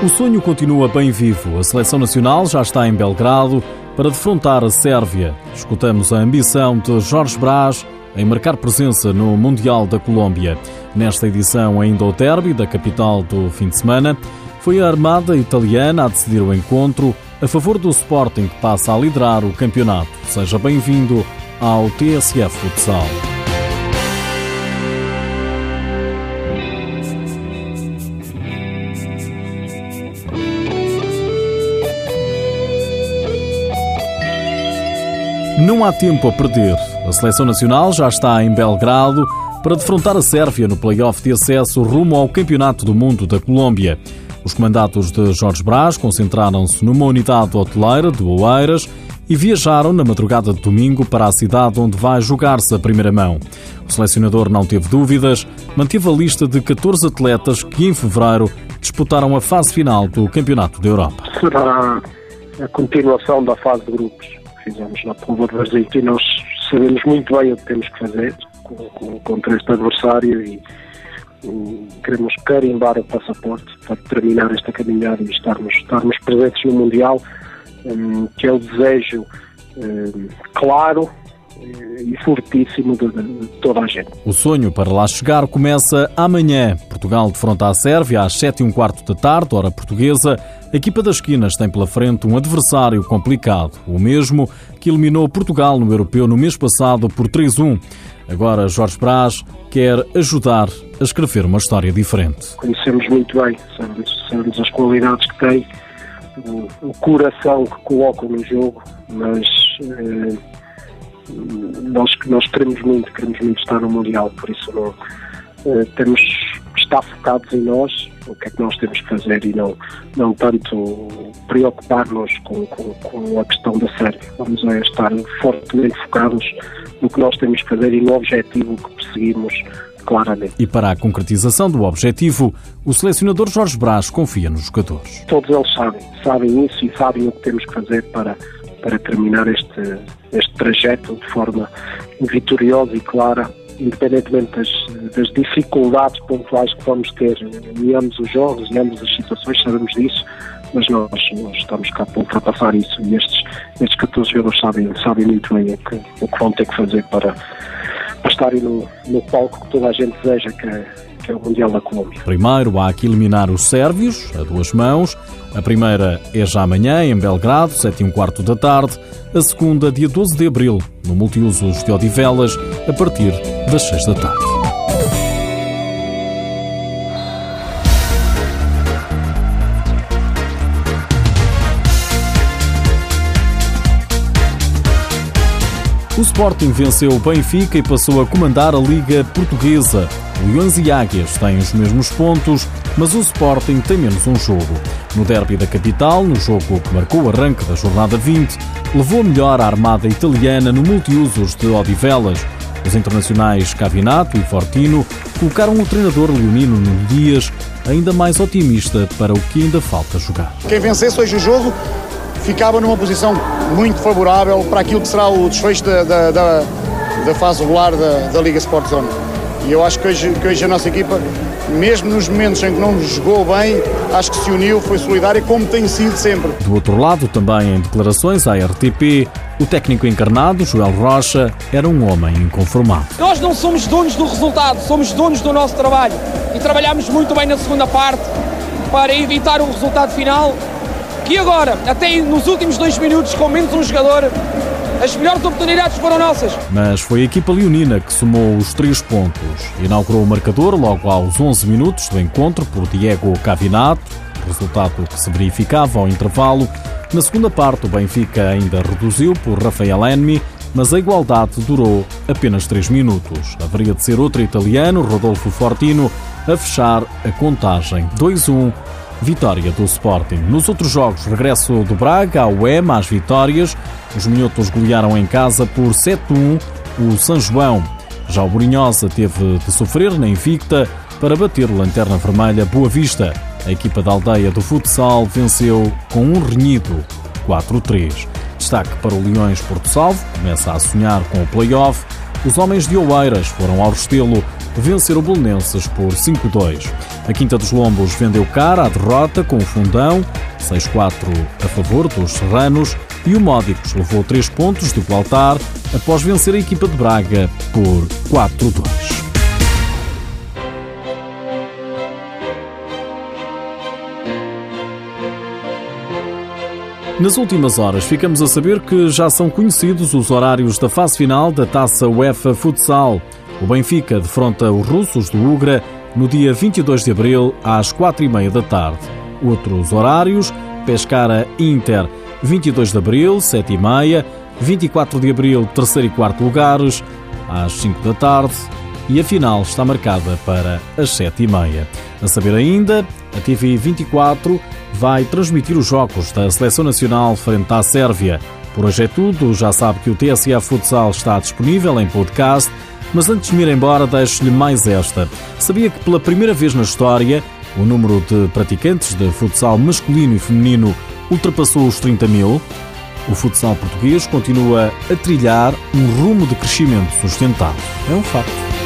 O sonho continua bem vivo. A seleção nacional já está em Belgrado para defrontar a Sérvia. Escutamos a ambição de Jorge Brás em marcar presença no Mundial da Colômbia. Nesta edição, ainda o derby da capital do fim de semana, foi a Armada Italiana a decidir o encontro a favor do Sporting que passa a liderar o campeonato. Seja bem-vindo ao TSF Futsal. Não há tempo a perder. A seleção nacional já está em Belgrado para defrontar a Sérvia no play-off de acesso rumo ao Campeonato do Mundo da Colômbia. Os comandatos de Jorge Brás concentraram-se numa unidade hoteleira de Oeiras e viajaram na madrugada de domingo para a cidade onde vai jogar-se a primeira mão. O selecionador não teve dúvidas, manteve a lista de 14 atletas que em fevereiro disputaram a fase final do Campeonato da Europa. Será a continuação da fase de grupos fizemos na prova de Brasil e nós sabemos muito bem o que temos que fazer contra este adversário e, e queremos carimbar o passaporte para terminar esta caminhada e estarmos, estarmos presentes no Mundial, um, que é o desejo um, claro e fortíssimo de, de, toda a gente. O sonho para lá chegar começa amanhã. Portugal defronta a Sérvia às 7 e um quarto da tarde, hora portuguesa. A equipa das esquinas tem pela frente um adversário complicado, o mesmo que eliminou Portugal no Europeu no mês passado por 3-1. Agora Jorge Brás quer ajudar a escrever uma história diferente. Conhecemos muito bem, sabemos, sabemos as qualidades que tem, o, o coração que colocam no jogo, mas eh, nós, nós queremos muito, queremos muito estar no Mundial, por isso não, uh, temos estar focados em nós, o que é que nós temos que fazer e não, não tanto preocupar-nos com, com, com, a questão da série. Vamos a estar fortemente focados no que nós temos que fazer e no objetivo que perseguimos claramente. E para a concretização do objetivo, o selecionador Jorge Brás confia nos jogadores. Todos eles sabem, sabem isso e sabem o que temos que fazer para para terminar este, este trajeto de forma vitoriosa e clara, independentemente das, das dificuldades pontuais que vamos ter em ambos os jogos, em ambas as situações, sabemos disso, mas nós, nós estamos cá para ultrapassar isso e estes, estes 14 jogadores sabem, sabem muito bem o que, o que vão ter que fazer para, para estarem no, no palco que toda a gente deseja, que que é o Mundial da Colômbia. Primeiro há que eliminar os sérvios, a duas mãos. A primeira é já amanhã, em Belgrado, 7 e um quarto da tarde. A segunda, dia 12 de abril, no Multiusos de Odivelas, a partir das 6 da tarde. O Sporting venceu o Benfica e passou a comandar a Liga Portuguesa. Leões e Águias têm os mesmos pontos, mas o Sporting tem menos um jogo. No derby da capital, no jogo que marcou o arranque da jornada 20, levou melhor a armada italiana no multiusos de Odivelas. Os internacionais Cavinato e Fortino colocaram o treinador leonino Nuno Dias ainda mais otimista para o que ainda falta jogar. Quem vencesse hoje o jogo ficava numa posição muito favorável para aquilo que será o desfecho da, da, da, da fase regular da, da Liga Sport Zone. E eu acho que hoje, que hoje a nossa equipa, mesmo nos momentos em que não jogou bem, acho que se uniu, foi solidária, como tem sido sempre. Do outro lado, também em declarações à RTP, o técnico encarnado, Joel Rocha, era um homem inconformado. Nós não somos donos do resultado, somos donos do nosso trabalho. E trabalhamos muito bem na segunda parte para evitar o resultado final e agora, até nos últimos dois minutos, com menos um jogador, as melhores oportunidades foram nossas. Mas foi a equipa leonina que somou os três pontos. Inaugurou o marcador logo aos 11 minutos do encontro por Diego Cavinato, resultado que se verificava ao intervalo. Na segunda parte, o Benfica ainda reduziu por Rafael Enmi, mas a igualdade durou apenas 3 minutos. Haveria de ser outro italiano, Rodolfo Fortino, a fechar a contagem 2-1 vitória do Sporting. Nos outros jogos, regresso do Braga ao EMA às vitórias. Os minhotos golearam em casa por 7-1 o São João. Já o Borinhosa teve de sofrer na Invicta para bater o Lanterna Vermelha Boa Vista. A equipa da aldeia do futsal venceu com um renhido 4-3. Destaque para o Leões Porto Salvo, começa a sonhar com o play-off. os homens de Oeiras foram ao Restelo vencer o Bolonenses por 5-2. A Quinta dos Lombos vendeu cara à derrota com o Fundão, 6-4 a favor dos Serranos, e o Módicos levou 3 pontos do Altar após vencer a equipa de Braga por 4-2. Nas últimas horas, ficamos a saber que já são conhecidos os horários da fase final da Taça UEFA Futsal. O Benfica defronta os russos do Ugra no dia 22 de abril, às 4h30 da tarde. Outros horários: Pescara Inter, 22 de abril, 7h30, 24 de abril, 3 e 4 lugares, às 5 da tarde, e a final está marcada para as 7h30. A saber ainda, a TV 24 vai transmitir os jogos da Seleção Nacional frente à Sérvia. Por hoje é tudo, já sabe que o TSF Futsal está disponível em podcast, mas antes de me ir embora deixo-lhe mais esta. Sabia que pela primeira vez na história o número de praticantes de futsal masculino e feminino ultrapassou os 30 mil? O futsal português continua a trilhar um rumo de crescimento sustentável. É um facto.